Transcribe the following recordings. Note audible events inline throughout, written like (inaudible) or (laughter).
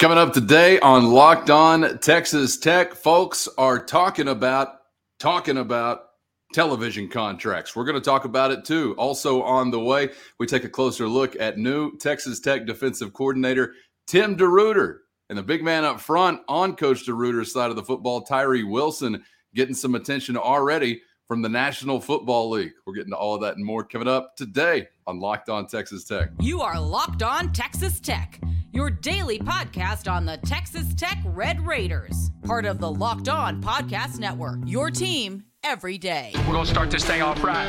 Coming up today on Locked On Texas Tech, folks are talking about talking about television contracts. We're going to talk about it too. Also on the way, we take a closer look at new Texas Tech defensive coordinator Tim DeRuyter and the big man up front on Coach DeRuyter's side of the football, Tyree Wilson, getting some attention already from the National Football League. We're getting to all of that and more coming up today on Locked On Texas Tech. You are Locked On Texas Tech your daily podcast on the Texas Tech Red Raiders, part of the Locked On Podcast Network. Your team every day. We're going to start this thing off right.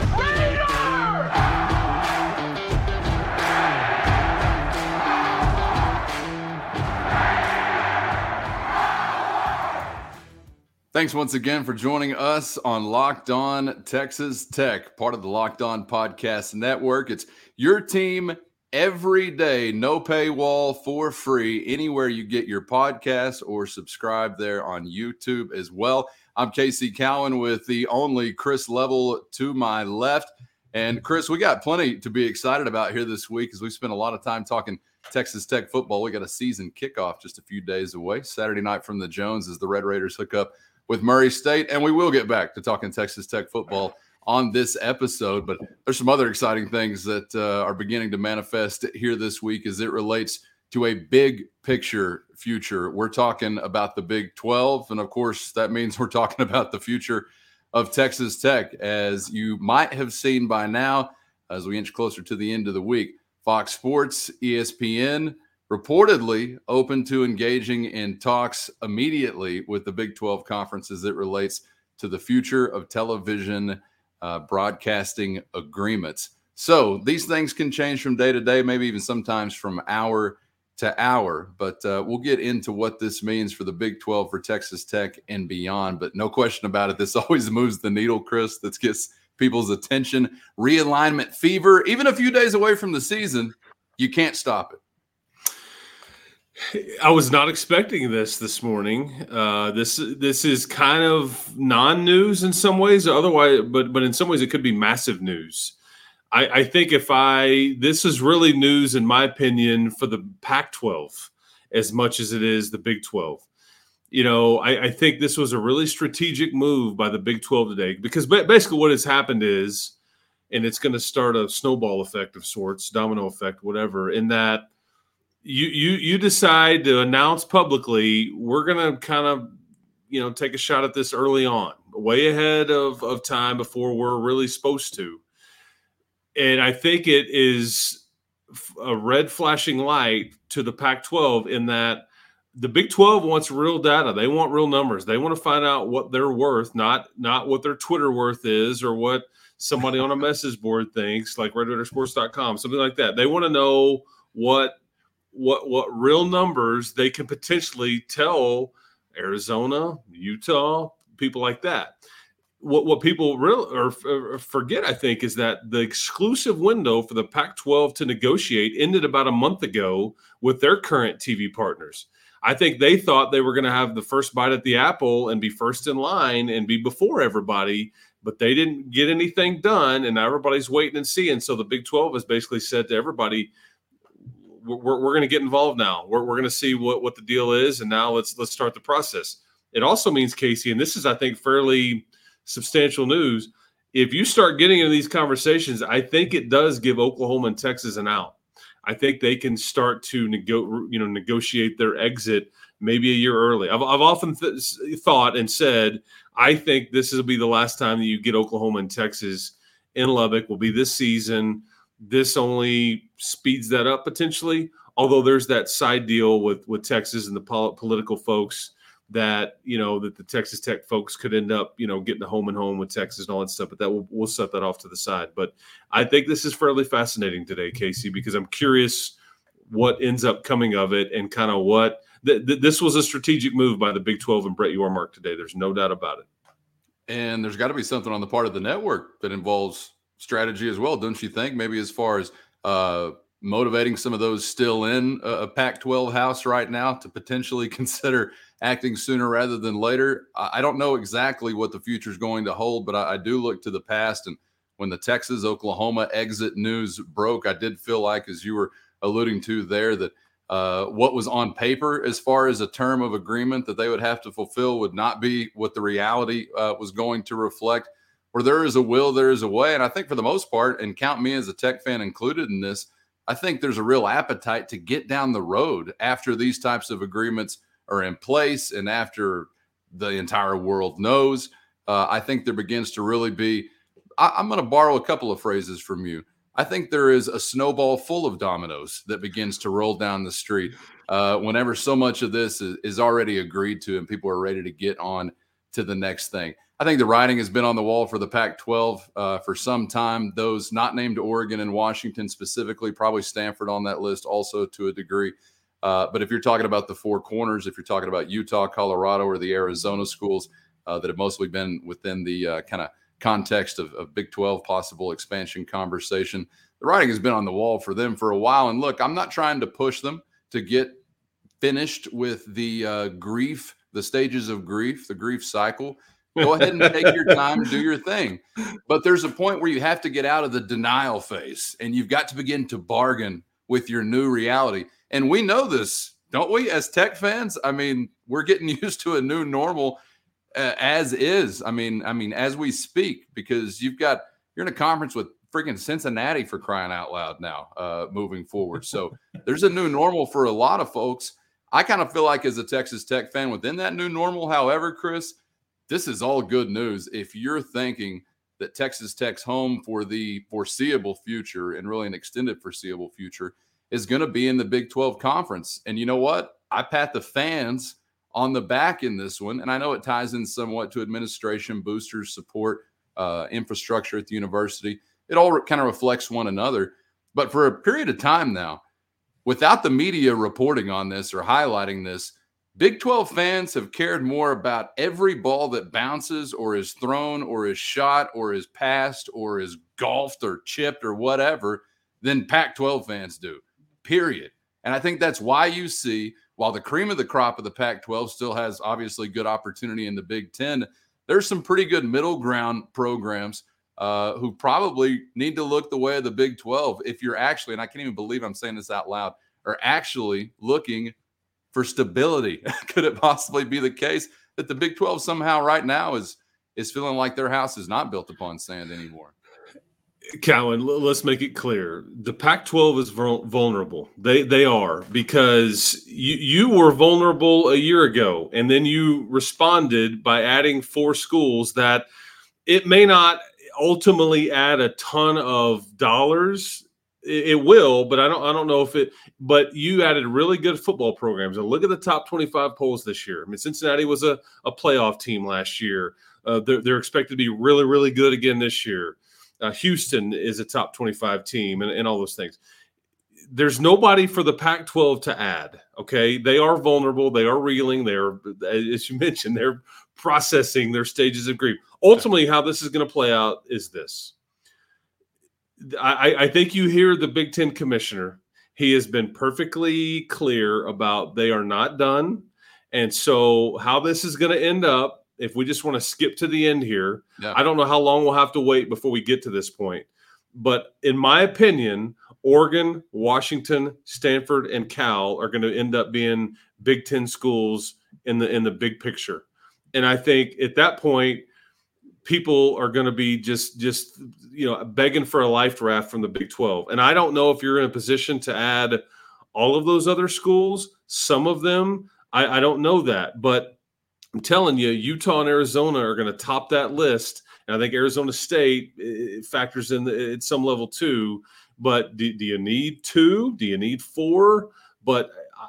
Thanks once again for joining us on Locked On Texas Tech, part of the Locked On Podcast Network. It's your team every day, no paywall for free, anywhere you get your podcast or subscribe there on YouTube as well. I'm Casey Cowan with the only Chris Level to my left. And Chris, we got plenty to be excited about here this week as we spent a lot of time talking Texas Tech football. We got a season kickoff just a few days away. Saturday night from the Jones as the Red Raiders hook up with Murray State. And we will get back to talking Texas Tech football on this episode. But there's some other exciting things that uh, are beginning to manifest here this week as it relates to a big picture future. We're talking about the Big 12. And of course, that means (laughs) we're talking about the future of Texas Tech. As you might have seen by now, as we inch closer to the end of the week, Fox Sports, ESPN, reportedly open to engaging in talks immediately with the Big 12 conference as it relates to the future of television uh, broadcasting agreements. So these things can change from day to day, maybe even sometimes from hour to hour. But uh, we'll get into what this means for the Big 12 for Texas Tech and beyond. But no question about it, this (laughs) always moves the needle, Chris. That gets people's attention. Realignment fever, even a few days away from the season, you can't stop it. I was not expecting this this morning. Uh, this this is kind of non-news in some ways. Otherwise, but but in some ways, it could be massive news. I, I think if I this is really news in my opinion for the Pac-12 as much as it is the Big 12. You know, I, I think this was a really strategic move by the Big 12 today because basically what has happened is, and it's going to start a snowball effect of sorts, domino effect, whatever. In that you you you decide to announce publicly we're going to kind of you know take a shot at this early on way ahead of of time before we're really supposed to. And i think it is a red flashing light to the pac 12 in that the big 12 wants real data. They want real numbers. They want to find out what they're worth not not what their twitter worth is or what somebody on a (laughs) message board thinks like redraidersports.com something like that. They want to know what what what real numbers they can potentially tell Arizona, Utah, people like that. What what people real or, or forget, I think, is that the exclusive window for the Pac-12 to negotiate ended about a month ago with their current TV partners. I think they thought they were going to have the first bite at the apple and be first in line and be before everybody, but they didn't get anything done, and everybody's waiting and seeing. So the Big 12 has basically said to everybody, we're, we're going to get involved now. We're, we're going to see what, what the deal is, and now let's let's start the process. It also means Casey, and this is I think fairly substantial news. If you start getting into these conversations, I think it does give Oklahoma and Texas an out. I think they can start to nego- you know negotiate their exit maybe a year early. I've, I've often th- thought and said I think this will be the last time that you get Oklahoma and Texas in Lubbock. Will be this season this only speeds that up potentially. Although there's that side deal with with Texas and the pol- political folks that you know that the Texas Tech folks could end up you know getting a home and home with Texas and all that stuff. But that we'll, we'll set that off to the side. But I think this is fairly fascinating today, Casey, because I'm curious what ends up coming of it and kind of what th- th- this was a strategic move by the Big 12 and Brett Yormark today. There's no doubt about it. And there's got to be something on the part of the network that involves strategy as well, don't you think? Maybe as far as uh, motivating some of those still in a Pac 12 house right now to potentially (laughs) consider acting sooner rather than later. I don't know exactly what the future is going to hold, but I, I do look to the past. And when the Texas Oklahoma exit news broke, I did feel like, as you were alluding to there, that uh, what was on paper as far as a term of agreement that they would have to fulfill would not be what the reality uh, was going to reflect. Where there is a will, there is a way. And I think for the most part, and count me as a tech fan included in this, I think there's a real appetite to get down the road after these types of agreements are in place and after the entire world knows. Uh, I think there begins to really be. I, I'm going to borrow a couple of phrases from you. I think there is a snowball full of dominoes that begins to roll down the street uh, whenever so much of this is, is, already agreed to and people are ready to get on to the next thing. I think the writing has been on the wall for the Pac 12 uh, for some time. Those not named Oregon and Washington specifically, probably Stanford on that list also to a degree. Uh, but if you're talking about the four corners, if you're talking about Utah, Colorado, or the Arizona schools uh, that have mostly been within the uh, kind of context of, of Big 12 possible expansion conversation. The writing has been on the wall for them for a while. And look, I'm not trying to push them to get finished with the uh, grief, the stages of grief, the grief cycle. Go ahead and take your time, do your thing. But there's a point where you have to get out of the denial phase and you've got to begin to bargain with your new reality. And we know this, don't we, as tech fans? I mean, we're getting (laughs) used to a new normal uh, as is. I mean, I mean, as we speak, because you've got you're in a conference with freaking Cincinnati for crying out loud now, uh, moving forward. So (laughs) there's a new normal for a lot of folks. I kind of feel like as a Texas Tech fan within that new normal. However, Chris, this is all good news if you're thinking that Texas Tech's home for the foreseeable future and really an extended foreseeable future is going to be in the Big 12 conference. And you know what? I pat the fans on the back in this one. And I know it ties in somewhat to administration, boosters, support, uh, infrastructure at the university. It all kind of reflects one another. But for a period of time now, without the media reporting on this or highlighting this, Big 12 fans have cared more about every ball that bounces or is thrown or is shot or is passed or is golfed or chipped or whatever than Pac 12 fans do, period. And I think that's why you see while the cream of the crop of the Pac 12 still has obviously good opportunity in the Big Ten, there's some pretty good middle ground programs uh, who probably need to look the way of the Big 12 if you're actually, and I can't even believe I'm saying this out loud, are actually looking for stability. (laughs) Could it possibly be the case that the Big 12 somehow right now is is feeling like their house is not built upon sand anymore? Cowan, let's make it clear. The Pac-12 is vulnerable. They they are because you you were vulnerable a year ago, and then you responded by adding four schools that it may not ultimately add a ton of dollars. It, will, but I don't I don't know if it. But you added really good football programs, and look at the top twenty-five polls this year. I mean, Cincinnati was a a playoff team last year. Uh, they're, they're expected to be really really good again this year. Uh, Houston is a top 25 team and, and all those things. There's nobody for the Pac 12 to add. Okay. They are vulnerable. They are reeling. They're, as you (laughs) mentioned, they're processing their stages of grief. Ultimately, how this is going to play out is this. I, I think you hear the Big Ten commissioner. He has been perfectly clear about they are not done. And so, how this is going to end up if we just want to skip to the end here, yeah. I don't know how long we'll have to wait before we get to this point. But in my opinion, Oregon, Washington, Stanford, and Cal are going to end up being Big Ten schools in the in the big picture. And I think at that point, people are going to be just just you know begging for a life draft from the Big Twelve. And I don't know if you're in a position to add all of those other schools. Some of them, I, I don't know that, but I'm telling you, Utah and Arizona are going to top that list. And I think Arizona State factors in at some level too. But do, do, you need two? Do you need four? But uh,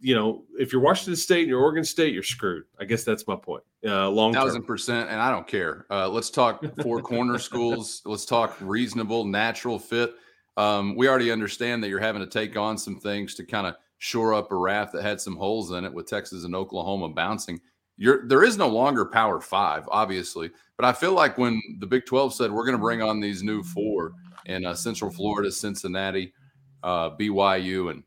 you know, if you're Washington State and you're Oregon State, you're screwed. I guess that's my point. Uh, long thousand percent, and I don't care. Uh, let's talk four corner (laughs) schools. Let's talk reasonable, natural fit. Um, we already understand that you're having to take on some things to kind of shore up a raft that had some holes in it with Texas and Oklahoma bouncing you're there is no longer power five, obviously. But I feel like when the Big 12 said we're going to bring on these new four in uh, Central Florida, Cincinnati, uh, BYU, and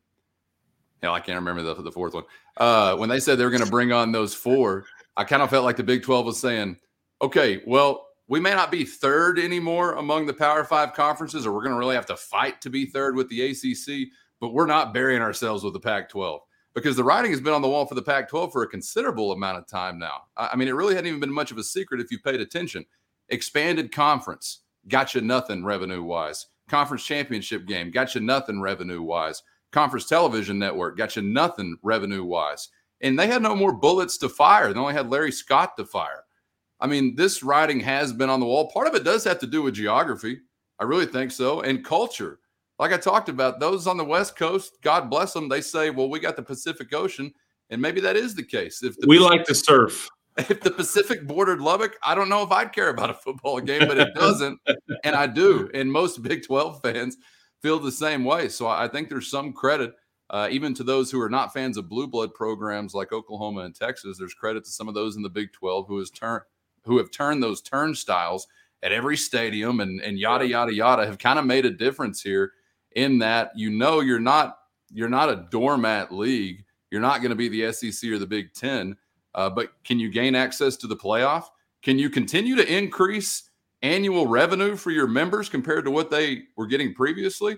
hell, I can't remember the, the fourth one. Uh, when they said they were going to bring on those four, I kind of felt like the Big 12 was saying, okay, well, we may not be third anymore among the Power Five conferences, or we're going to really have to fight to be third with the ACC. but we're not burying ourselves with the Pac 12 because the writing has been on the wall for the Pac 12 for a considerable amount of time now. I mean, it really hadn't even been much of a secret if you paid attention. Expanded conference, got you nothing revenue wise. Conference championship game, got you nothing revenue wise. Conference television network, got you nothing revenue wise. And they had no more bullets to fire. They only had Larry Scott to fire. I mean, this writing has been on the wall. Part of it does have to do with geography. I really think so. And culture. Like I talked about, those on the West Coast, God bless them, they say, well, we got the Pacific Ocean. And maybe that is the case. If the we Pacific, like to surf. (laughs) If the Pacific bordered Lubbock, I don't know if I'd care about a football game, but it doesn't. and I do. And most Big 12 fans feel the same way. So I think there's some credit, uh, even to those who are not fans of blue blood programs like Oklahoma and Texas. There's credit to some of those in the Big 12 who has turned who have turned those turnstiles at every stadium and, and yada yada yada have kind of made a difference here in that you know you're not you're not a doormat league. You're not going to be the sec or the big ten uh, but can you gain access to the playoff? Can you continue to increase annual revenue for your members compared to what they were getting previously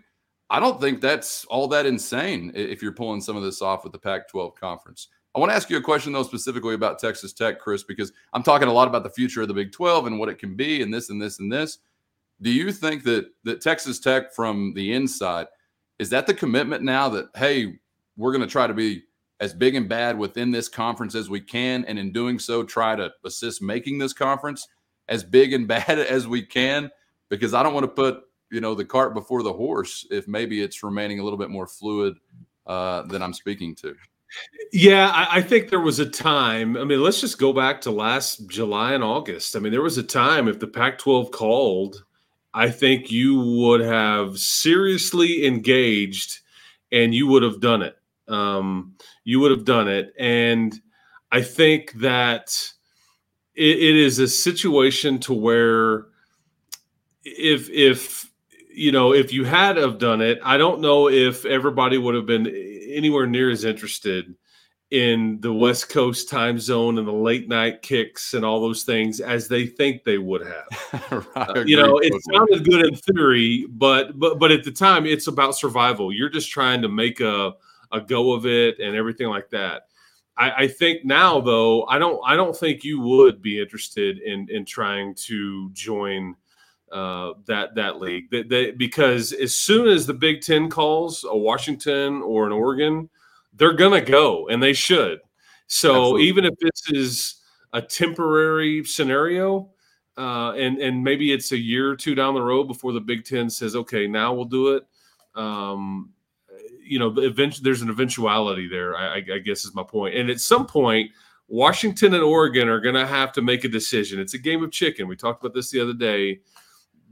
i don't think that's all that insane if you're pulling some of this off with the pac 12 conference I want to ask you a question, though, specifically about Texas Tech, Chris, because I'm talking a lot about the future of the Big 12 and what it can be and this and this and this. Do you think that that Texas Tech from the inside is that the commitment now that hey, we're going to try to be as big and bad within this conference as we can, and in doing so, try to assist making this conference as big and (laughs) bad as we can? Because I don't want to put you know the cart before the horse if maybe it's remaining a little bit more fluid uh, than I'm speaking to. Yeah, I, I, think there was a time. I mean, let's just go back to last July and August. I mean, there was a time if the Pac 12 called, I think you would have seriously engaged and you would have done it. Um, you would have done it. And I think that it, it is a situation to where if, if, you know, if you had have done it, I don't know if everybody would have been anywhere near as interested in the West Coast time zone and the late night kicks and all those things as they think they would have. (laughs) uh, you know, it sounded good in theory, but but but at the time, it's about survival. You're just trying to make a a go of it and everything like that. I, I think now, though, I don't I don't think you would be interested in in trying to join uh, that that league. That, that, because as soon as the Big Ten calls a Washington or an Oregon, they're gonna go, and they should. So Absolutely. even if this is a temporary scenario, uh, and and maybe it's a year or two down the road before the Big Ten says, okay, now we'll do it. Um, you know, eventually there's an eventuality there. I, I guess is my point. And at some point, Washington and Oregon are going to have to make a decision. It's a game of chicken. We talked about this the other day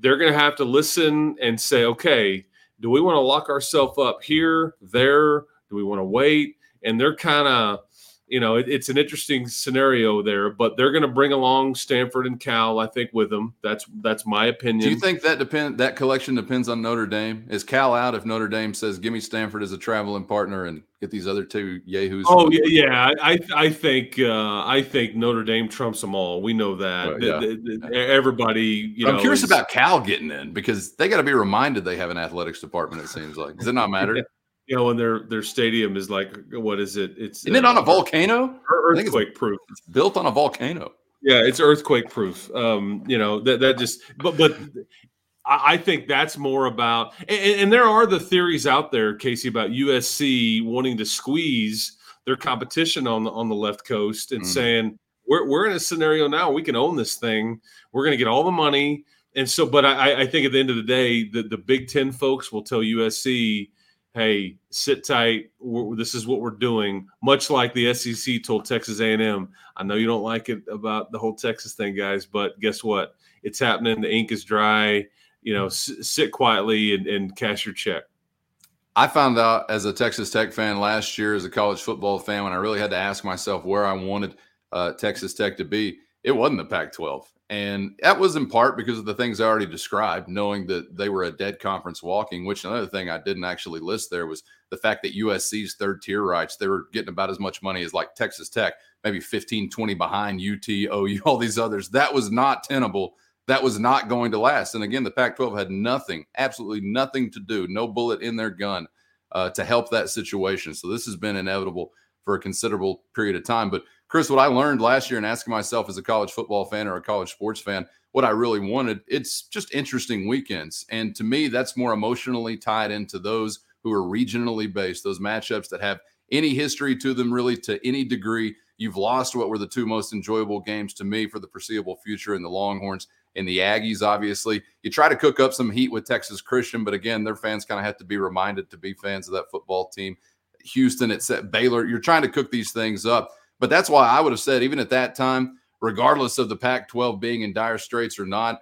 they're going to have to listen and say, okay, do we want to lock ourselves up here, there? Do we want to wait? And they're kind of you know, it, it's an interesting scenario there, but they're going to bring along Stanford and Cal, I think, with them. That's that's my opinion. Do you think that depend that collection depends on Notre Dame? Is Cal out if Notre Dame says, "Give me Stanford as a traveling partner and get these other two yahoos"? Oh yeah, yeah. I I think uh, I think Notre Dame trumps them all. We know that. Well, yeah. the, the, the, everybody, you I'm know, curious is, about Cal getting in because they got to be reminded they have an athletics department. It seems like does it not matter? (laughs) you know, and their their stadium is like what is it? It's isn't uh, it on a volcano? Earthquake proof. It's built on a volcano. Yeah, it's earthquake proof. Um, you know that that just but but I think that's more about and, and there are the theories out there, Casey, about USC wanting to squeeze their competition on the on the left coast and mm. saying we're we're in a scenario now we can own this thing. We're going to get all the money. And so, but I, I think at the end of the day, the, the Big Ten folks will tell USC, hey, sit tight. We're, this is what we're doing. Much like the SEC told Texas A&M. I know you don't like it about the whole Texas thing, guys, but guess what? It's happening. The ink is dry. You know, s- sit quietly and, and cash your check. I found out as a Texas Tech fan last year, as a college football fan, when I really had to ask myself where I wanted uh, Texas Tech to be, it wasn't the Pac 12. And that was in part because of the things I already described, knowing that they were a dead conference walking, which another thing I didn't actually list there was the fact that USC's third tier rights, they were getting about as much money as like Texas Tech, maybe 15, 20 behind UT, OU, all these others. That was not tenable. That was not going to last. And again, the Pac 12 had nothing, absolutely nothing to do, no bullet in their gun uh, to help that situation. So this has been inevitable for a considerable period of time. But Chris, what I learned last year and asking myself as a college football fan or a college sports fan, what I really wanted, it's just interesting weekends. And to me, that's more emotionally tied into those who are regionally based, those matchups that have any history to them, really to any degree. You've lost what were the two most enjoyable games to me for the foreseeable future in the Longhorns and the Aggies, obviously. You try to cook up some heat with Texas Christian, but again, their fans kind of have to be reminded to be fans of that football team. Houston, it's at Baylor. You're trying to cook these things up. But that's why I would have said, even at that time, regardless of the Pac 12 being in dire straits or not,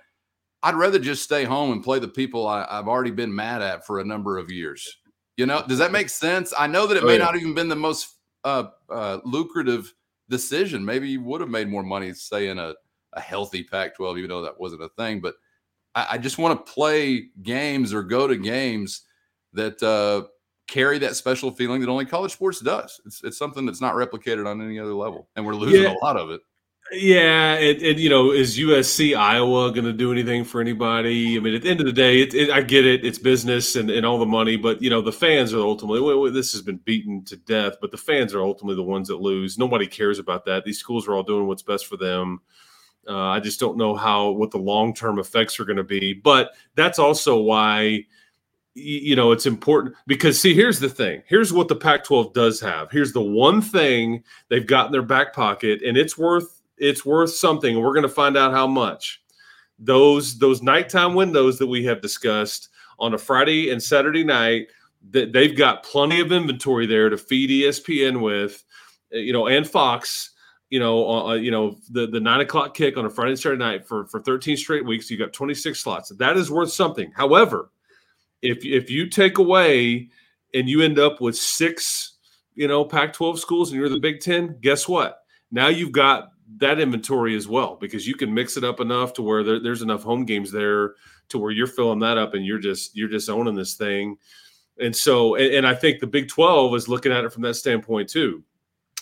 I'd rather just stay home and play the people I, have already been mad at for a number of years. You know, does that make sense? I know that it oh, may yeah. not even been the most uh, uh, lucrative decision. Maybe you would have made more money stay in a, a healthy Pac 12, even though that wasn't a thing. But I, I just want to play games or go to games that uh, carry that special feeling that only college sports does. It's, it's something that's not replicated on any other level. And we're losing yeah. a lot of it. Yeah, and, and, you know, is USC Iowa going to do anything for anybody? I mean, at the end of the day, it, it, I get it; it's business and, and all the money, but you know, the fans are ultimately. This has been beaten to death, but the fans are ultimately the ones that lose. Nobody cares about that. These schools are all doing what's best for them. Uh, I just don't know how what the long term effects are going to be, but that's also why you know it's important because see here's the thing here's what the pac 12 does have here's the one thing they've got in their back pocket and it's worth it's worth something. and We're going to find out how much. Those those nighttime windows that we have discussed on a Friday and Saturday night, that they've got plenty of inventory there to feed ESPN with, eh, you know, and Fox. You know, uh, uh, you know the the nine o'clock kick on a Friday and Saturday night for for 13 straight weeks. You got 26 slots. That is worth something. However, if if you take away and you end up with six, you know, Pac-12 schools and you're the Big Ten, guess what? Now you've got that inventory as well because you can mix it up enough to where there, there's enough home games there to where you're filling that up and you're just you're just owning this thing and so and, and i think the big 12 is looking at it from that standpoint too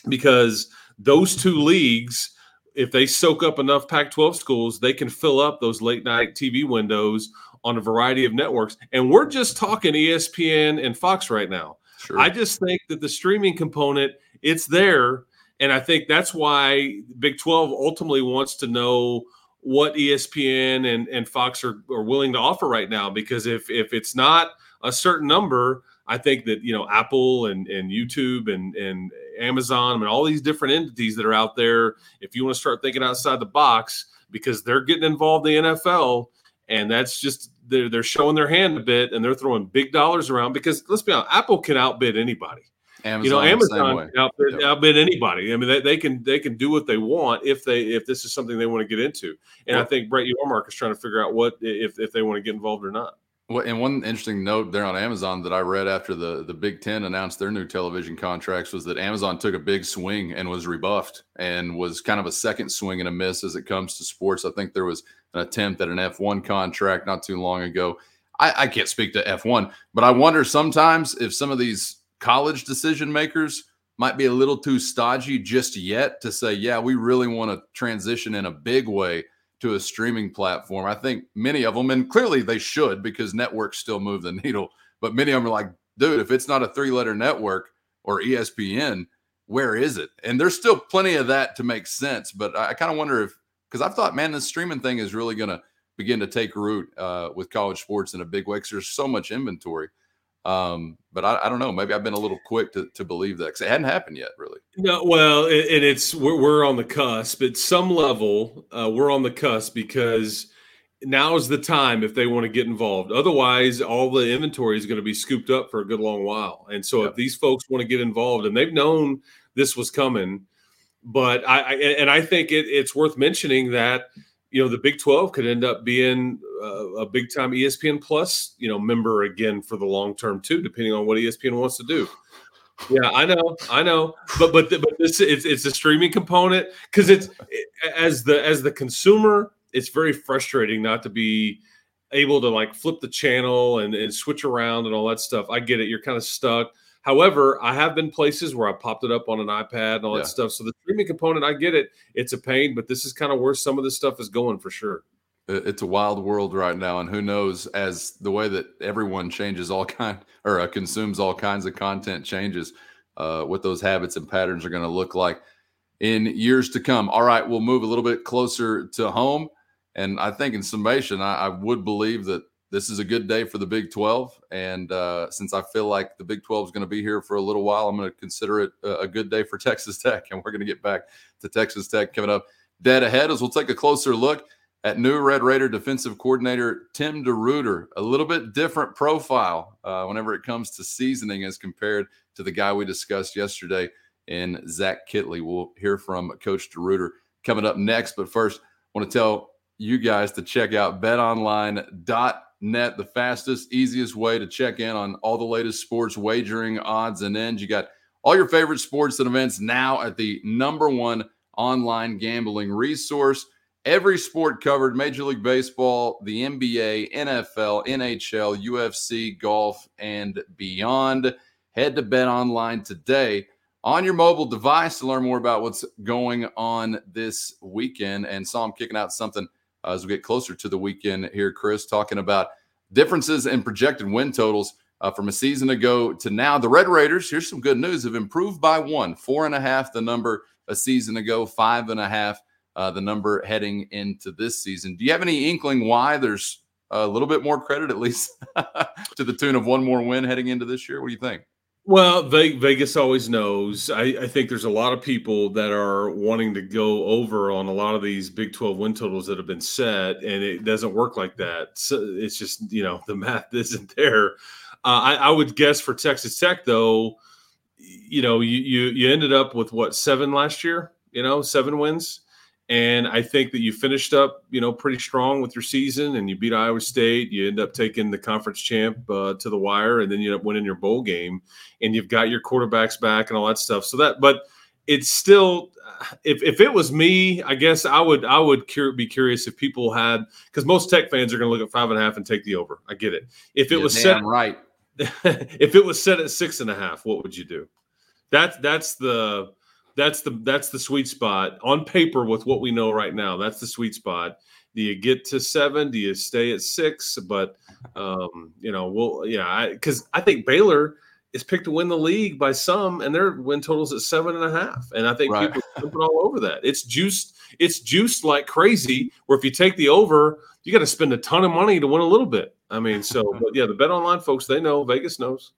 because those two leagues if they soak up enough pac 12 schools they can fill up those late night tv windows on a variety of networks and we're just talking espn and fox right now sure. i just think that the streaming component it's there and I think that's why Big 12 ultimately wants to know what ESPN and, and Fox are, are willing to offer right now. Because if if it's not a certain number, I think that you know Apple and, and YouTube and, and Amazon and all these different entities that are out there, if you want to start thinking outside the box, because they're getting involved in the NFL, and that's just they're they're showing their hand a bit and they're throwing big dollars around because let's be honest, Apple can outbid anybody. Amazon, you know, Amazon outbid, yep. outbid anybody. I mean, they, they can they can do what they want if they if this is something they want to get into. And well, I think Brett Yormark is trying to figure out what if if they want to get involved or not. And one interesting note there on Amazon that I read after the the Big Ten announced their new television contracts was that Amazon took a big swing and was rebuffed and was kind of a second swing and a miss as it comes to sports. I think there was an attempt at an F1 contract not too long ago. I, I can't speak to F1, but I wonder sometimes if some of these college decision makers might be a little too stodgy just yet to say, yeah, we really want to transition in a big way to a streaming platform. I think many of them, and clearly they should because networks still move the (laughs) needle, but many of them are like, dude, if it's not a three letter network or ESPN, where is it? And there's still plenty of that to make sense. But I, kind of wonder if, because I've thought, man, this streaming thing is really going to begin to take root uh, with college sports in a big way because there's so much inventory. Um, but I, I, don't know. Maybe I've been a little quick to, to believe that because it hadn't happened yet, really. No, well, and it's we're, we're on the cusp. At some level, uh, we're on the cusp because now is the time if they want to get involved. Otherwise, all the inventory is going to be scooped up for a good long while. And so, yep. if these folks want to get involved, and they've known this was coming, but I, I and I think it, it's worth mentioning that you know the Big Twelve could end up being uh, a big time ESPN Plus you know member again for the long term too, depending on what ESPN wants to do. Yeah, I know, I know, but but but this it's it's a streaming component because it's it, as the as the consumer, it's very frustrating not to be able to like flip the channel and, and switch around and all that stuff. I get it, you're kind of stuck. However, I have been places where I popped it up on an iPad and all yeah. that stuff. So the streaming component, I get it. It's a pain, but this is kind of where some of this stuff is going for sure. it's a wild world right now, and who knows as the way that everyone changes all kind or uh, consumes all kinds of content changes, uh, what those habits and patterns are going to look like in years to come. All right, we'll move a little bit closer to home, and I think in summation, I, I would believe that this is a good day for the Big 12. And uh, since I feel like the Big 12 is going to be here for a little while, I'm going to consider it a good day for (laughs) Texas Tech. And we're going to get back to Texas Tech coming up dead ahead as we'll take a closer look at new Red Raider defensive coordinator Tim DeRuyter. A little bit different profile uh, whenever it comes to seasoning as compared to the guy we discussed yesterday in Zach Kittley. We'll hear from Coach DeRuyter coming up next. But first, I want to tell you guys to check out betonline.net, the fastest, easiest way to check in on all the latest sports wagering odds and ends. You got all your favorite sports and events now at the number one online gambling resource. Every sport covered Major League Baseball, the NBA, NFL, NHL, UFC, golf, and beyond. Head to Bet Online today on your mobile device to learn more about what's going on this weekend. And saw him kicking out something uh, as we get closer to the weekend here, Chris, talking about differences in projected win totals uh, from a season ago to now. The Red Raiders, here's some good news, have improved by one, four and a half, the number a season ago, five and a half, uh, the number heading into this season. Do you have any inkling why there's a little bit more credit, at least (laughs) to the tune of one more win heading into this year? What do you think? Well, Vegas always knows. I, I, think there's a lot of people that are wanting to go over on a lot of these Big 12 win totals that have been set, and it doesn't work like that. So it's just, you know, (laughs) the math isn't there. Uh, I, I, would guess for Texas Tech, though, you know, you, you, you ended up with what, seven last year, you know, seven wins. And I think that you finished up, you know, pretty strong with your season, and you beat Iowa State. You end up taking the conference champ uh, to the wire, and then you end up winning your bowl game, and you've got your quarterbacks back and all that stuff. So that, but it's still, if if it was me, I guess I would I would cur- be curious if people had because most Tech fans are going to look at five and a half and take the over. I get it. If it was set right, (laughs) if it was set at six and a half, what would you do? That's that's the that's the that's the sweet spot on paper with what we know right now. That's the sweet spot. Do you get to seven? Do you stay at six? But um, you know, well, yeah, because I, I, think Baylor is picked to win the league by some, and their win totals at seven and a half. And I think right. people are jumping all over that. It's juiced. It's juiced like crazy. Where if you take the over, you got to spend a ton of money to win a little bit. I mean, so (laughs) but yeah, the bet online folks they know. Vegas knows.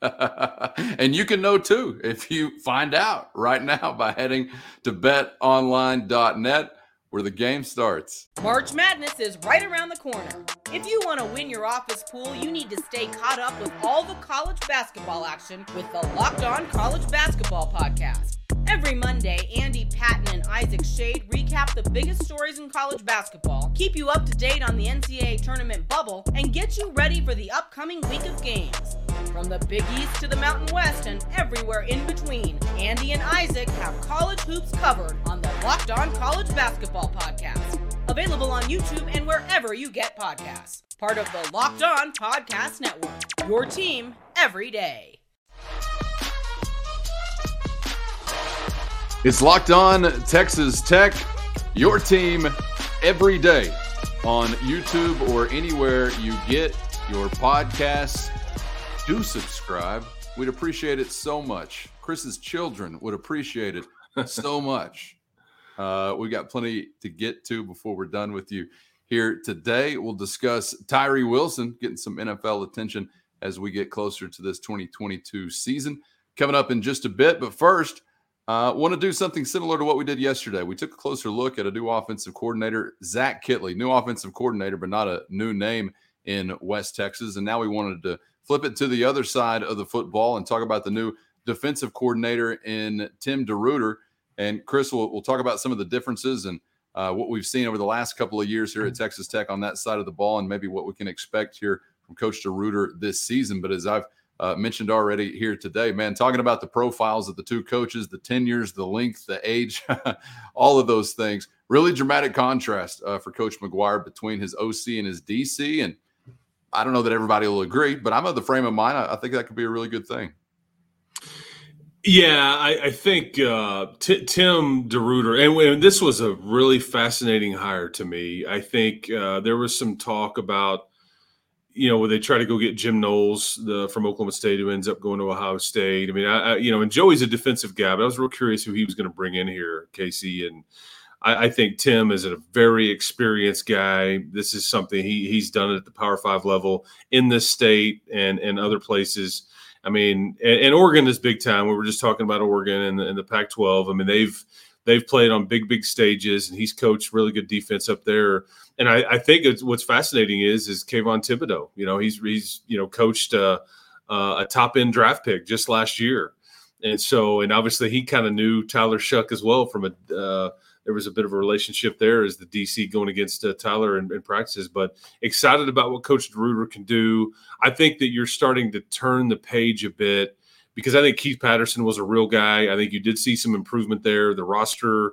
(laughs) and you can know too if you find out right now by heading to betonline.net where the game starts. March Madness is right around the corner. If you want to win your office pool, you need to stay caught up with all the college basketball action with the Locked On College Basketball Podcast. Every Monday, Andy Patton and Isaac Schade recap the biggest stories in college basketball, keep you up to date on the NCAA tournament bubble, and get you ready for the upcoming week of games. From the Big East to the Mountain West and everywhere in between, Andy and Isaac have college hoops covered on the Locked On College Basketball Podcast. Available on YouTube and wherever you get podcasts. Part of the Locked On Podcast Network. Your team every day. It's Locked On Texas Tech, your team every day on YouTube or anywhere you get your podcasts. Do subscribe. We'd appreciate it so much. Chris's children would appreciate it so (laughs) much. Uh, we got plenty to get to before we're done with you here today. We'll discuss Tyree Wilson getting some NFL attention as we get closer to this 2022 season. Coming up in just a bit. But first, uh, want to do something similar to what we did yesterday. We took a closer look at a new offensive coordinator, Zach Kittley, new offensive coordinator, but not a new name in West Texas. And now we wanted to flip it to the other side of the football and talk about the new defensive coordinator in Tim DeRuyter. And Chris will we'll talk about some of the differences and uh, what we've seen over the last couple of years here at Texas Tech on that side of the ball, and maybe what we can expect here from Coach DeRuyter this season. But as I've uh, mentioned already here today. Man, talking about the profiles of the two coaches, the tenures, the length, the age, (laughs) all of those things. Really dramatic contrast uh, for Coach McGuire between his OC and his DC. And I don't know that everybody will agree, but I'm of the frame of mind. I, I think that could be a really good thing. Yeah, I, I think uh, T- Tim DeRuyter, and, and, this was a really fascinating hire to me. I think uh, there was some talk about, you know, where they try to go get Jim Knowles the, from Oklahoma State, who ends up going to Ohio State. I mean, I, I, you know, and Joey's a defensive guy, but I was real curious who he was going to bring in here, Casey, and I, I, think Tim is a very experienced guy. This is something he he's done at the Power Five level in this state and and other places. I mean, and, and Oregon is big time. We were just talking about Oregon and, and the Pac-12. I mean, they've they've played on big big stages, and he's coached really good defense up there. And I, I think what's fascinating is is Kayvon Thibodeaux. You know, he's he's you know coached uh, uh, a top end draft pick just last year, and so and obviously he kind of knew Tyler Shough as well from a. Uh, there was a bit of a relationship there as the DC going against uh, Tyler in, practices. But excited about what Coach DeRuyter can do. I think that you're starting to turn the page a bit because I think Keith Patterson was a real guy. I think you did see some improvement there. The roster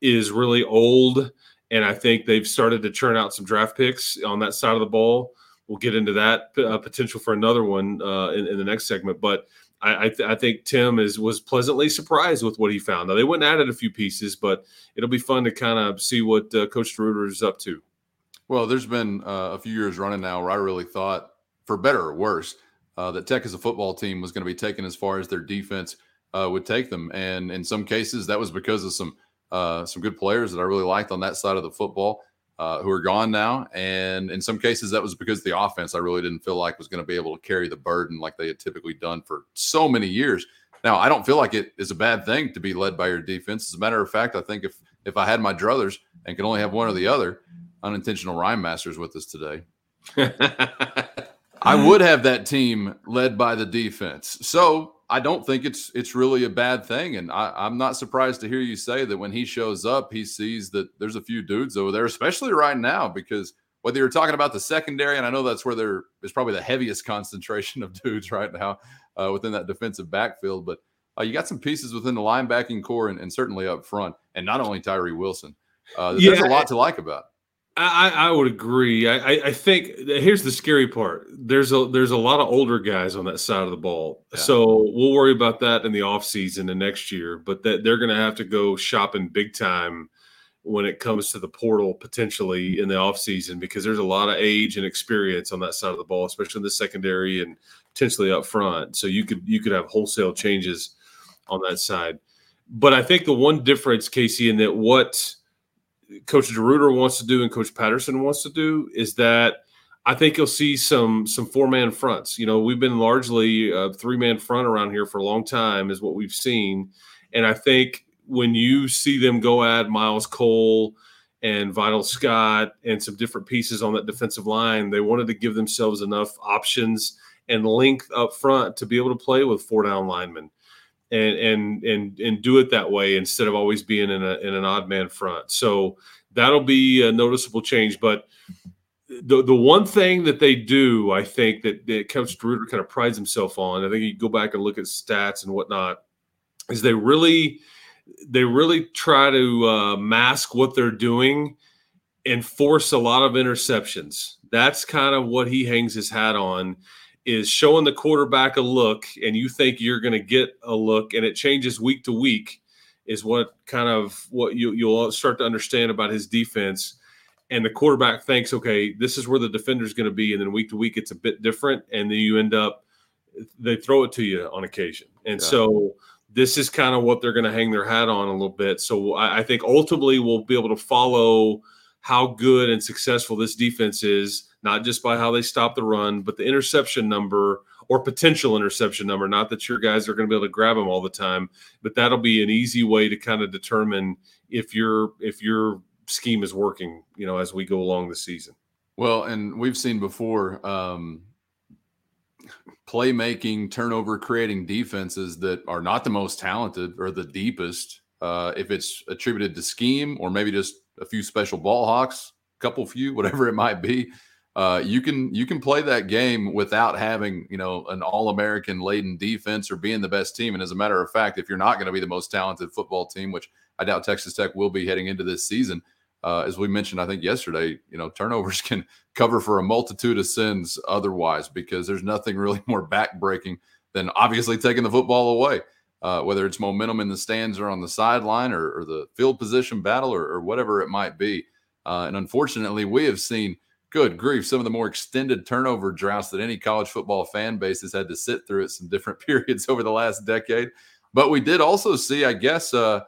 is really old, and I think they've started to churn out some draft picks on that side of the ball. We'll get into that uh, potential for another one uh, in, in the next segment, but I, I, th- I, think Tim is was pleasantly surprised with what he found. Now they went and added a few pieces, but it'll be fun to kind of see what uh, Coach DeRuyter is up to. Well, there's been uh, a few years running now where I really thought, for better or worse, uh, that Tech as a football team was going to be taken as far as their defense uh, would take them, and in some cases that was because of some uh, some good players that I really liked on that side of the football uh, who are gone now. And in some cases, that was because the offense I really didn't feel like was going to be able to carry the burden like they had typically done for so many years. Now, I don't feel like it is a bad thing to be led by your defense. As a matter of fact, I think if if I had my druthers and could only have one or the other, unintentional rhyme masters with us today. (laughs) I would have that team led by the defense. So I don't think it's it's really a bad thing, and I, am not surprised to hear you say that when he shows up, he sees that there's a few dudes over there, especially right now, because whether you're talking about the secondary, and I know that's where there is probably the heaviest (laughs) concentration of dudes right now uh, within that defensive backfield, but uh, you got some pieces within the linebacking core and, and certainly up front, and not only Tyree Wilson. Uh, yeah, there's a lot to like about. I, I would agree. I, I think here's the scary part. There's a there's a lot of older guys on that side of the ball. Yeah. So we'll worry about that in the off season and next year. But that they're going to have to go shopping big time when it comes to the portal potentially in the off season because there's a lot of age and experience on that side of the ball, especially in the secondary and potentially up front. So you could you could have wholesale changes on that side. But I think the one difference, Casey, in that what Coach DeRuyter wants to do and Coach Patterson wants to do is that I think you'll see some some four man fronts. You know, we've been largely uh, a three man front around here for a long time, is what we've seen. And I think when you see them go at Myles Cole and Vidal Scott and some different pieces on that defensive line, they wanted to give themselves enough options and length up front to be able to play with four down linemen and and and and do it that way instead of always being in a in an odd man front. So that'll be a noticeable change. But the the one thing that they do, I think that, that Coach DeRuyter kind of prides himself on. I think you go back and look at stats and whatnot, is they really they really try to uh, mask what they're doing and force a lot of interceptions. That's kind of what he hangs his hat on is showing the quarterback a look and you think you're going to get a look and it changes week to week is what kind of what you, you'll start to understand about his defense. And the quarterback thinks okay this is where the defender is going to be. And then week to week it's a bit different. And then you end up they throw it to you on occasion. And yeah. so this is kind of what they're going to hang their hat on a little bit. So I, I think ultimately we'll be able to follow how good and successful this defense is not just by how they stop the run, but the interception number or potential interception number. Not that your guys are going to be able to grab them all the time, but that'll be an easy way to kind of determine if your if your scheme is working. You know, as we go along the season. Well, and we've seen before um, playmaking, turnover creating defenses that are not the most talented or the deepest. Uh, if it's attributed to scheme or maybe just a few special ball hawks, couple few, whatever it might be, uh, you can you can play that game without having you know an all American laden defense or being the best team. And as a matter of fact, if you're not going to be the most talented football team, which I doubt Texas Tech will be heading into this season, uh, as we mentioned, I think yesterday, you know, turnovers (laughs) can cover for a multitude of sins otherwise because there's nothing really (laughs) more backbreaking than obviously taking the football away. uh, whether it's momentum in the stands or on the sideline or, or the field position battle or, or whatever it might be. Uh, and unfortunately, we have seen good grief some of the more extended turnover droughts that any college football fan base has had to sit through at some different (laughs) periods over the last decade. But we did also see, I guess, uh,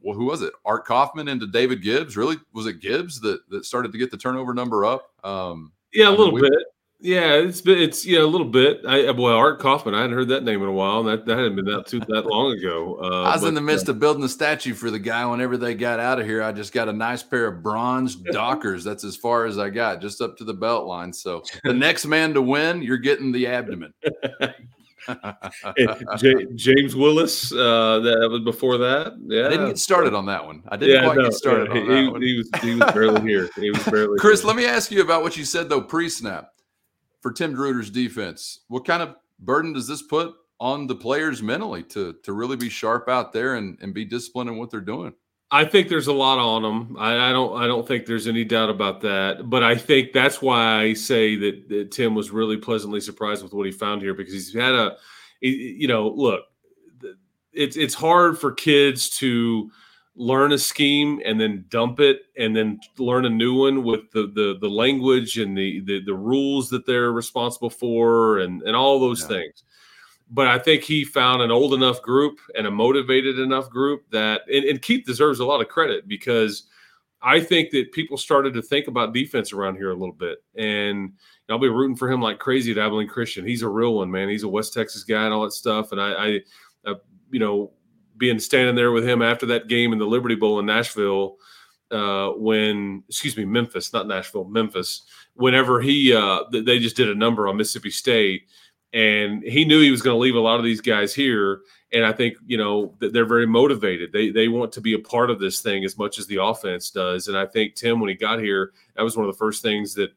well, who was it? Art Kaufman into David Gibbs. Really, was it Gibbs that that started to get the turnover number up? Um, yeah, a little I mean, bit. Yeah, it's it's yeah a little bit. I well Art Kaufman. I hadn't heard that name in a while. and That that hadn't been that too that long ago. Uh, I was but, in the midst uh, of building a statue for the guy. Whenever they got out of here, I just got a nice pair of bronze (laughs) Dockers. That's as far as I got, just up to the belt line. So the next man to win, you're getting the abdomen. (laughs) (laughs) J- James Willis, uh, that was before that. Yeah, I didn't get started on that one. I didn't yeah, quite no, get started yeah, he, he, was he was barely here. He was barely. Chris, here. let me ask you about what you said though pre-snap for Tim DeRuyter's defense. What kind of burden does this put on the players mentally to to really be sharp out there and, and be disciplined in what they're doing? I think there's a lot on them. I, I, don't. I don't think there's any doubt about that. But I think that's why I say that, that Tim was really pleasantly surprised with what he found here because he's had a, you know, look, it's it's hard for kids to learn a scheme and then dump it and then learn a new one with the the, the language and the, the, the rules that they're responsible for and and all those yeah. things. But i think he found an old enough group and a motivated enough group that and, and keith deserves a lot of credit because i think that people started to think about defense around here a little bit. And i'll be rooting for him like crazy at abilene christian. He's a real one man. He's a west texas guy and all that stuff. And i, I uh, you know being standing there with him after that game in the Liberty Bowl in Nashville, uh, when excuse me, Memphis, not Nashville, Memphis. Whenever he uh, they just did a number on Mississippi State, and he knew he was going to leave a lot of these guys here. And I think you know they're very motivated. They they want to be a part of this thing as much as the offense does. And I think Tim, when he got here, that was one of the first things that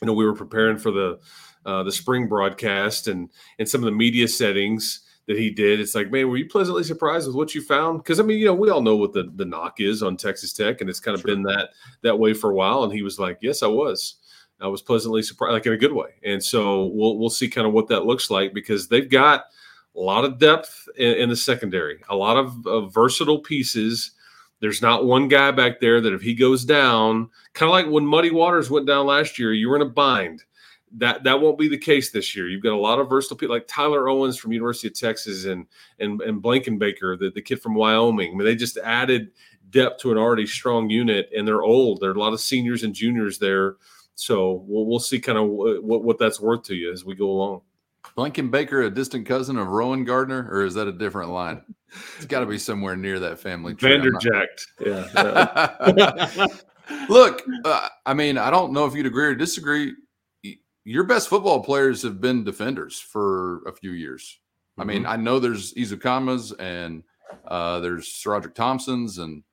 you know we were preparing for the uh, the spring broadcast and and some of the media settings that he did. It's like, man, were you pleasantly surprised with what you found? Because I mean, you know, we all know what the, the knock is on Texas Tech, and it's kind of sure. been that that way for a while. And he was like, yes, I was. I was pleasantly surprised, like in a good way. And so we'll we'll see kind of what that looks like because they've got a lot of depth in, in the secondary, a lot of, of versatile pieces. There's not one guy back there that if he goes down, kind of like when Muddy Waters went down last year, you were in a bind that that won't be the case this year. You've got a lot of versatile people like Tyler Owens from University of Texas and and and Blankenbaker, the, the kid from Wyoming. I mean, they just added depth to an already strong unit, and they're old. There are a lot of seniors and juniors there, so we'll we'll see kind of what what that's worth to you as we go along. Blankenbaker, a distant cousin of Rowan Gardner, or is that a different line? It's got to be somewhere near that family tree. Vanderjagt, yeah. yeah. (laughs) (laughs) Look, uh, I mean, I don't know if you'd agree or disagree your best football players have been defenders for a few years. Mm-hmm. I mean, mm-hmm. I know there's Ezukanmas and uh, there's SaRodorick Thompsons, and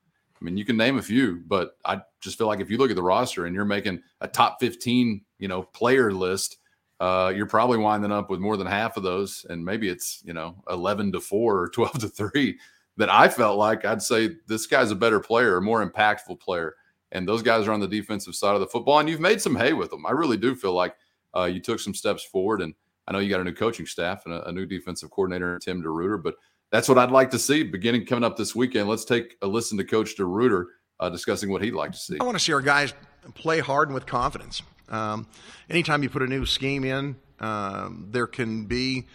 I mean, you can name a few, but I just feel like if you look at the roster and you're making a top 15, you know, player list, uh, you're probably winding up with more than half of those, and maybe it's you know 11 to four or (laughs) 12 to three. That I felt like I'd say this guy's a better player, a more impactful player, and those guys are on the defensive side of the football, and you've made some hay with them. I really do feel like uh, you took some steps forward, and I know you got a new coaching staff and a, a new defensive coordinator, Tim DeRuyter. But that's what I'd like to see beginning coming up this weekend. Let's take a listen to Coach DeRuyter uh, discussing what he'd like to see. I want to see our guys play hard and with confidence. Um, anytime you put a new scheme in, um, there can be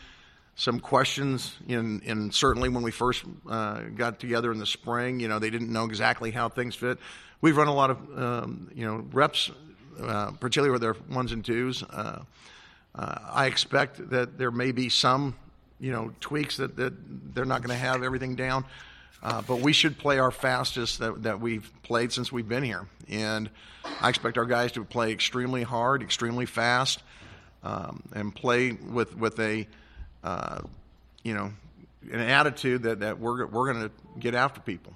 some questions in, in certainly when we first uh, got together in the spring you know they didn't know exactly how things fit we've run a lot of um, you know reps uh, particularly with their ones and twos. Uh, uh, I expect that there may be some, you know, tweaks that, that they're not going to have everything down. Uh, but we should play our fastest that, that we've played since we've been here. And I expect our guys to play extremely hard, extremely fast, um, and play with, with a, uh, you know, an attitude that, that we're, we're going to get after people.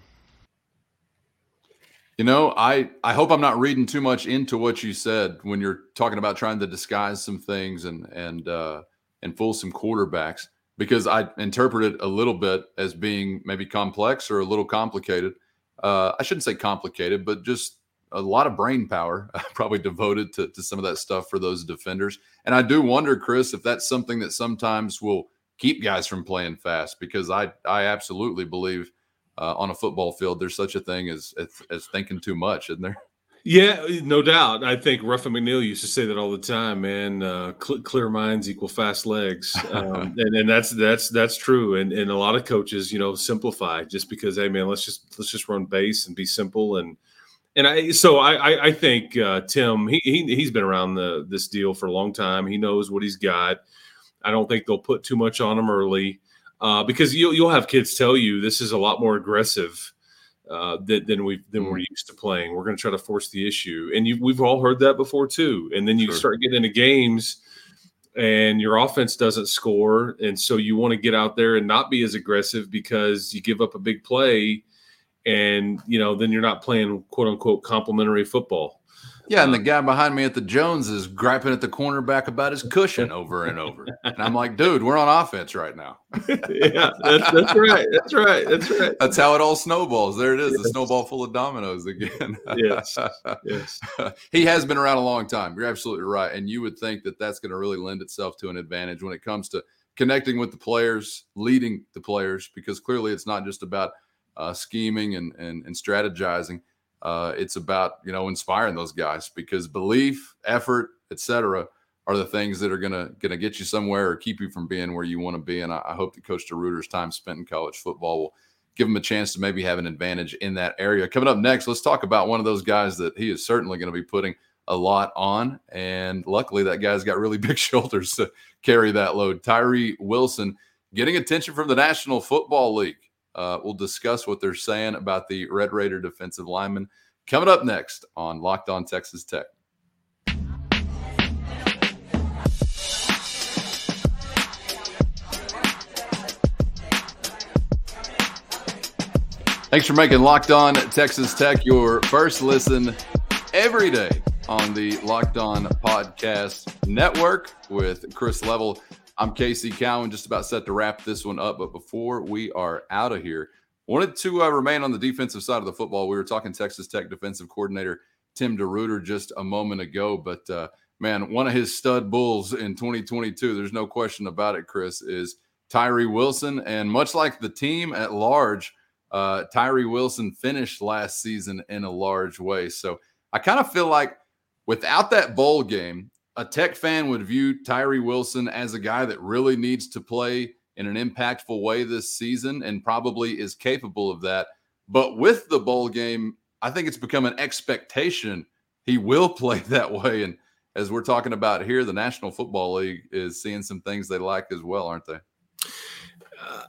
You know, I I hope I'm not reading too much into what you said when you're talking about trying to disguise some things and and uh, and fool some quarterbacks because I interpret it a little bit as being maybe complex or a little complicated. Uh, I shouldn't say complicated, but just a lot of brain power (laughs) probably devoted to, to some of that stuff for those defenders. And I do wonder, Chris, if that's something that sometimes will keep guys from playing fast because I I absolutely believe uh, on a football field there's such a thing as, as as thinking too much, isn't there? Yeah, no doubt. I think Ruffin McNeill used to say that all the time, man. Uh, cl- clear minds equal fast legs, um, (laughs) and, and that's that's that's true. And and a lot of coaches, you know, simplify just because, hey, man, let's just let's just run base and be simple. And and I so I I, I think uh, Tim he, he he's been around the this deal for a long time. He knows what he's got. I don't think they'll put too much on him early uh, because you'll you'll have kids tell you this is a lot more aggressive uh, than, than we than we're mm. used to playing. We're going to try to force the issue, and you, we've all heard that before too. And then you sure. start getting into games, and your offense doesn't score, and so you want to get out there and not be as aggressive because you give up a big play, and you know then you're not playing quote unquote complementary football. Yeah, and the guy behind me at the Jones is griping at the cornerback about his cushion over and over. And I'm like, dude, we're on offense right now. (laughs) yeah, that's, that's, right. That's right. That's right. That's how it all snowballs. There it is, yes. the snowball full of dominoes again. yes. Yes. (laughs) he has been around a long time. You're absolutely right. And you would think that that's going to really lend itself to an advantage when it comes to connecting with the players, leading the players, because clearly it's not just about uh, scheming and, and, and strategizing uh, it's about you know inspiring those guys because belief, effort, etc., are the things that are gonna gonna get you somewhere or keep you from being where you want to be. And I, I hope that Coach DeRuyter's time spent in college football will give him a chance to maybe have an advantage in that area. Coming up next, let's talk about one of those guys that he is certainly going to be putting a lot on. And luckily, that guy's got really (laughs) big shoulders to carry that load. Tyree Wilson getting attention from the National Football League. Uh, we'll discuss what they're saying about the Red Raider defensive lineman coming up next on Locked On Texas Tech. Thanks for making Locked On Texas Tech your first listen every day on the Locked On Podcast Network with Chris Level I'm Casey Cowan, just about set to wrap this one up. But before we are out of here, wanted to uh, remain on the defensive side of the football. We were talking Texas Tech defensive coordinator Tim DeRuyter just a moment ago, but uh, man, one of his stud bulls in 2022, there's no question about it, Chris, is Tyree Wilson. And much like the team at large, uh, Tyree Wilson finished last season in a large way. So I kind of feel like without that bowl game, a Tech fan would view Tyree Wilson as a guy that really needs to play in an impactful way this season and probably is capable of that. But with the bowl game, I think it's become an expectation he will (laughs) play that way. And as we're talking about here, the National Football League is seeing some things they like as well, aren't they?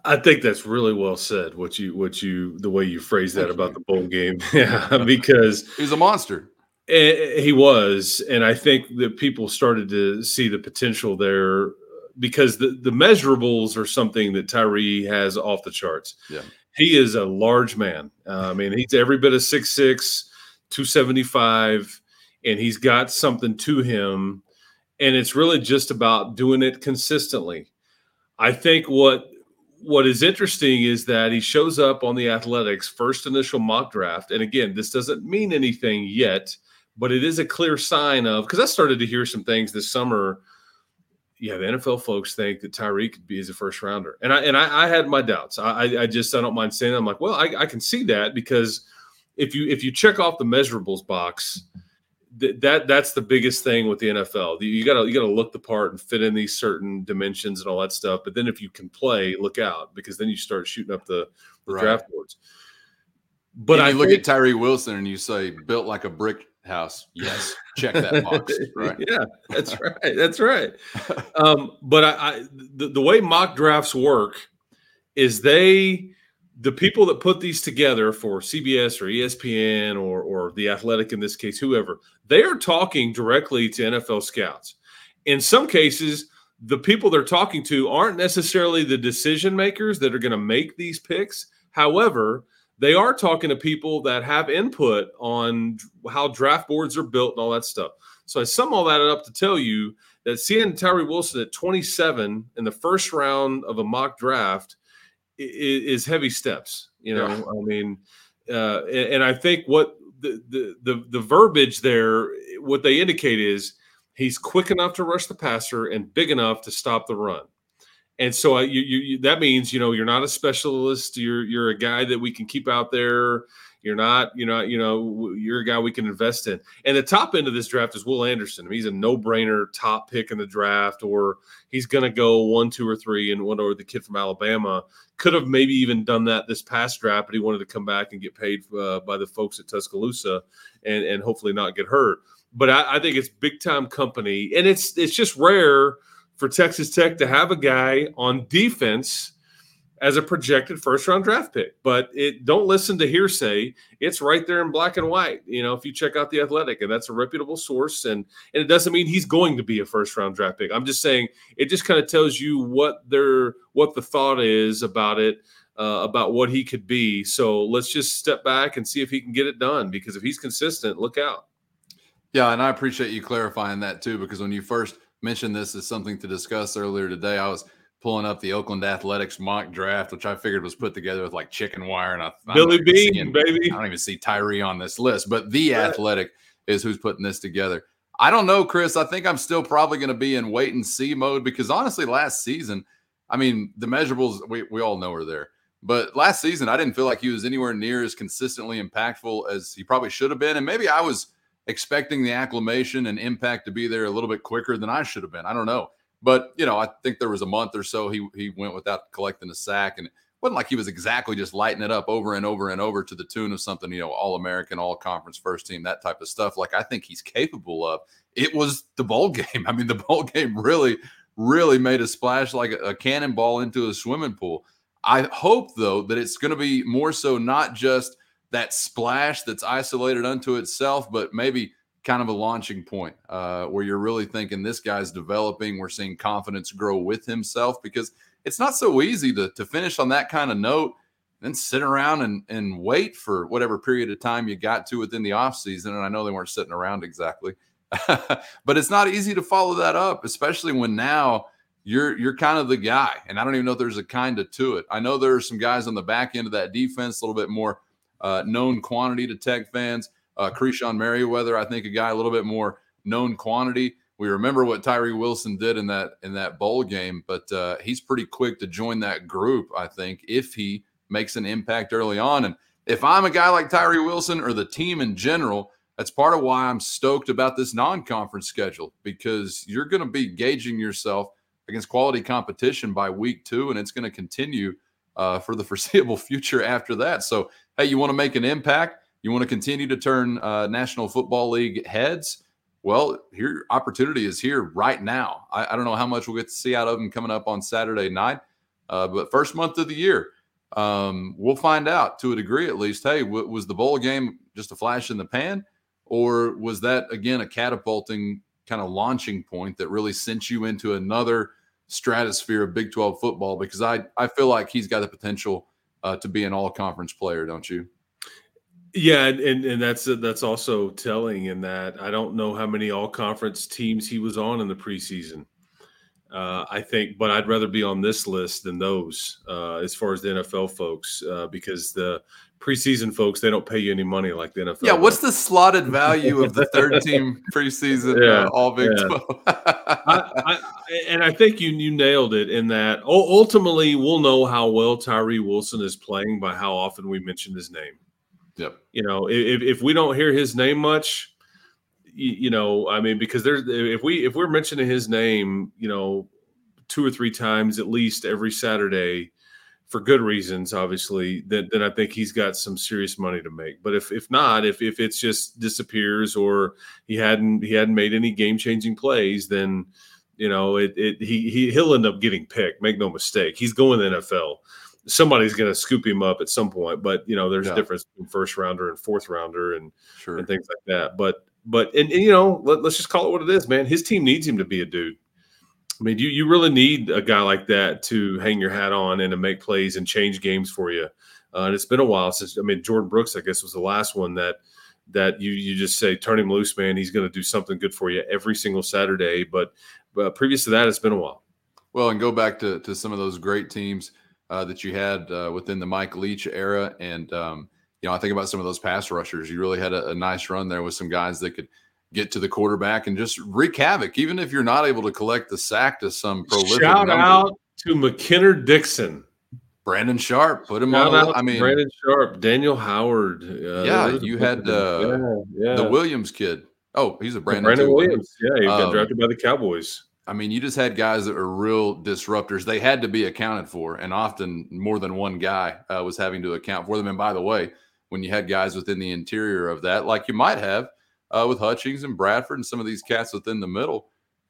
I think that's really well said. What you, what you, the way you phrase that about the bowl game, (laughs) yeah, because he's a monster. He was, and I think that people started to see the potential there because the the measurables are something that Tyree has off the charts. Yeah, he is a large man. Uh, I mean, he's every bit of 6'6", 275, and he's got something to him, and it's really just about doing it consistently. I think what what is interesting is that he shows up on the athletics first initial mock draft and again this doesn't mean anything yet but it is a clear sign of because I started to hear some things this summer. Yeah, the NFL folks think that Tyree could be as a first rounder, and I and I, I had my doubts. I, I just I don't mind saying that. I'm like, well, I, I can see that because if you if you check off the measurables box, that, that that's the biggest thing with the NFL. You gotta you gotta look the part and fit in these certain dimensions and all that stuff. But then if you can play, look out because then you start shooting up the, the right. draft boards. But I look think, at Tyree Wilson and you say built like a brick house. Yes, (laughs) check that box. Right. yeah, that's right. That's right. Um, but I, I the, the way mock drafts work is they the people that put these together for CBS or ESPN or or the Athletic in this case, whoever, they are talking directly to NFL scouts. In some cases, the people they're talking to aren't necessarily the decision makers that are going to make these picks. However, they are talking to people that have input on how draft boards are built and all that stuff. So I sum all that up to tell you that seeing Tyree Wilson at 27 in the first round of a mock draft is, heavy steps. You know, yeah. I mean, uh, and, I think what the, the the the verbiage there, what they indicate is he's quick enough to rush the passer and big enough to stop the run. And so uh, you, you, that means you know you're not a specialist. You're you're a guy that we can keep out there. You're not, you know, you know, you're a guy we can invest in. And the top end of this draft is Will Anderson. I mean, he's a no-brainer top pick in the draft, or he's going to go one, two, or three, and one or the kid from Alabama could have maybe even done that this past draft, but he wanted to come back and get paid uh, by the folks at Tuscaloosa and and hopefully not get hurt. But I, I think it's big time company, and it's it's just rare for Texas Tech to have a guy on defense as a projected first round draft pick. But it don't listen to hearsay. It's right there in black and white. You know, if you check out the athletic, and that's a reputable source, and and it doesn't mean he's going to be a first round draft pick. I'm just saying it just kind of tells you what their what the thought is about it. Uh, about what he could be. So let's just step back and see if he can get it done. Because if he's consistent, look out. Yeah, and I appreciate you clarifying that too. Because when you first mentioned this as something to discuss earlier today, I was pulling up the Oakland Athletics mock draft, which I figured was put together with like chicken wire and I thought, Billy Beane, seeing, baby. I don't even see Tyree on this list, but the right. Athletic is who's putting this together. I don't know, Chris. I think I'm still probably going to be in wait and see mode because honestly, last season, I mean, the measurables we, we all know are there. But last season, I didn't feel like he was anywhere near as consistently impactful as he probably should have been. And maybe I was expecting the acclimation and impact to be there a little bit quicker than I should have been. I don't know. But you know, I think there was a month or so he he went without collecting a sack, and it wasn't like he was exactly just lighting it up over and over and over to the tune of something you know all American, all conference first team, that type of stuff. Like I think he's capable of. It was the bowl (laughs) game. I mean, the bowl game really, really made a splash like a, a cannonball into a swimming pool. I hope though that it's going to be more so not just that splash that's isolated unto itself, but maybe kind of a launching point uh, where you're really thinking this guy's developing. We're seeing confidence grow with himself because it's not so easy to, to finish on that kind of note, then sit around and, and wait for whatever period of time you got to within the offseason. And I know they weren't sitting around exactly, (laughs) but it's not easy to follow that up, especially when now you're you're kind of the guy. And I don't even know if there's a kind of to it. I know there are some guys on the back end of that defense, a little bit more uh, known quantity to Tech fans uh, Krishon Merriweather, I think a guy a little bit more known quantity. We remember what Tyree Wilson did in that in that bowl game, but uh, he's pretty quick to join that group. I think if he makes an impact early on, and if I'm a guy like Tyree Wilson or the team in general, that's part of why I'm stoked about this non-conference schedule because you're going to be gauging yourself against quality competition by week two, and it's going to continue uh, for the (laughs) foreseeable future after that. So, hey, you want to make an impact? You want to continue to turn uh, National Football League heads? Well, here opportunity is here right now. I, I, don't know how much we'll get to see out of them coming up on Saturday night, uh, but first month of the year, um, we'll find out to a degree at least. Hey, w- was the bowl game just a flash in the pan, or was that again a catapulting kind of launching point that really sent you into another stratosphere of Big 12 football? Because I I feel like he's got the potential uh, to be an all conference player, don't you? Yeah, and, and that's that's also telling in that I don't know how many all conference teams he was on in the preseason. Uh, I think, but I'd rather be on this list than those uh, as far as the NFL folks uh, because the preseason folks they don't pay you any money like the NFL. Yeah, what's the slotted (laughs) value of the third team preseason yeah, uh, All Big yeah. Twelve? (laughs) I, I, and I think you you nailed it in that. Ultimately, we'll know how well Tyree Wilson is playing by how often we mention his name. Yep. You know, if, if we don't hear his name much, you, you know, I mean, because there's if we if we're mentioning his name, you know, two or three times at least every Saturday for good reasons, obviously, then, then I think he's got some serious money to make. But if if not, if if it's just disappears or he hadn't he hadn't made any game changing plays, then you know it, it he, he he'll end up getting picked. Make no mistake, he's going to the NFL somebody's going to scoop him up at some point. But you know, there's yeah. a difference between first rounder and fourth rounder and sure. and things like that. But but and, and you know, let, us just call it what it is, man. His team needs him to be a dude. I mean, you you really need a guy like that to hang your hat on and to make plays and change games for you. Uh, and it's been a while since I mean Jordyn Brooks, I guess, was the last one that that you you just say turn him loose, man. He's going to do something good for you every single Saturday. But but previous to that, it's been a while. Well, and go back to to some of those great teams uh, that you had uh, within the Mike Leach era. And, um, you know, I think about some of those pass rushers. You really had a, a, nice run there with some guys that could get to the quarterback and just wreak havoc, even if you're not able to collect the sack to some prolific shout number. out. to McKinnon Dixon. Brandon Sharpe, put him Shout on. I mean, Brandon Sharpe, Daniel Howard. Uh, yeah, you had uh, yeah, yeah. the Williams kid. Oh, he's a Brandon, Brandon Williams. Yeah, he um, got drafted by the Cowboys. I mean, you just had guys that were real disruptors. They had to be accounted for, and often more than one guy uh, was having to account for them. And by the way, when you had guys within the interior of that, like you might have uh, with Hutchings and Bradford and some of these cats within the middle,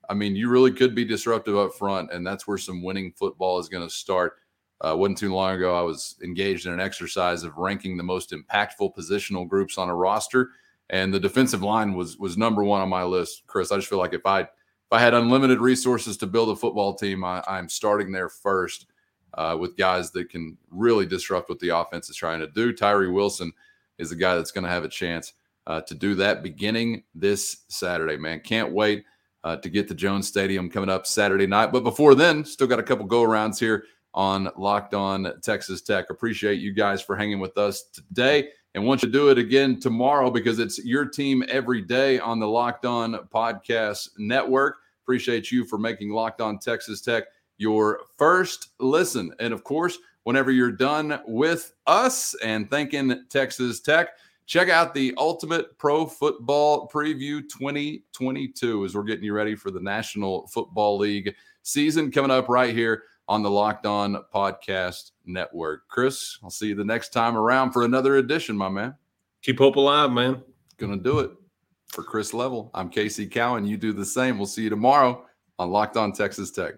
I mean, you really could be disruptive up front, and that's where some winning football is going to start. Uh, wasn't too long ago, I was engaged in an exercise of ranking the most impactful positional groups on a roster, and the defensive line was was number one on my list. Chris, I just feel like if I if I had unlimited resources to build a football team, I, am starting there first uh, with guys that can really disrupt what the offense is trying to do. Tyree Wilson is the guy that's going to have a chance uh, to do that beginning this Saturday. Man, can't wait uh, to get to Jones Stadium coming up Saturday night. But before then, still got a couple go arounds here on Locked On Texas Tech. Appreciate you guys for hanging with us today. And want you to do it again tomorrow because it's your team every day on the Locked On Podcast Network. Appreciate you for making Locked On Texas Tech your first listen. And of course, whenever you're done with us and thanking Texas Tech, check out the Ultimate Pro Football Preview 2022 as we're getting you ready for the National Football League season coming up right here on the Locked On Podcast Network. Chris, I'll see you the next time around for another edition, my man. Keep hope alive, man. Gonna do it. For Chris Level, I'm Casey Cowan. You do the same. We'll see you tomorrow on Locked On Texas Tech.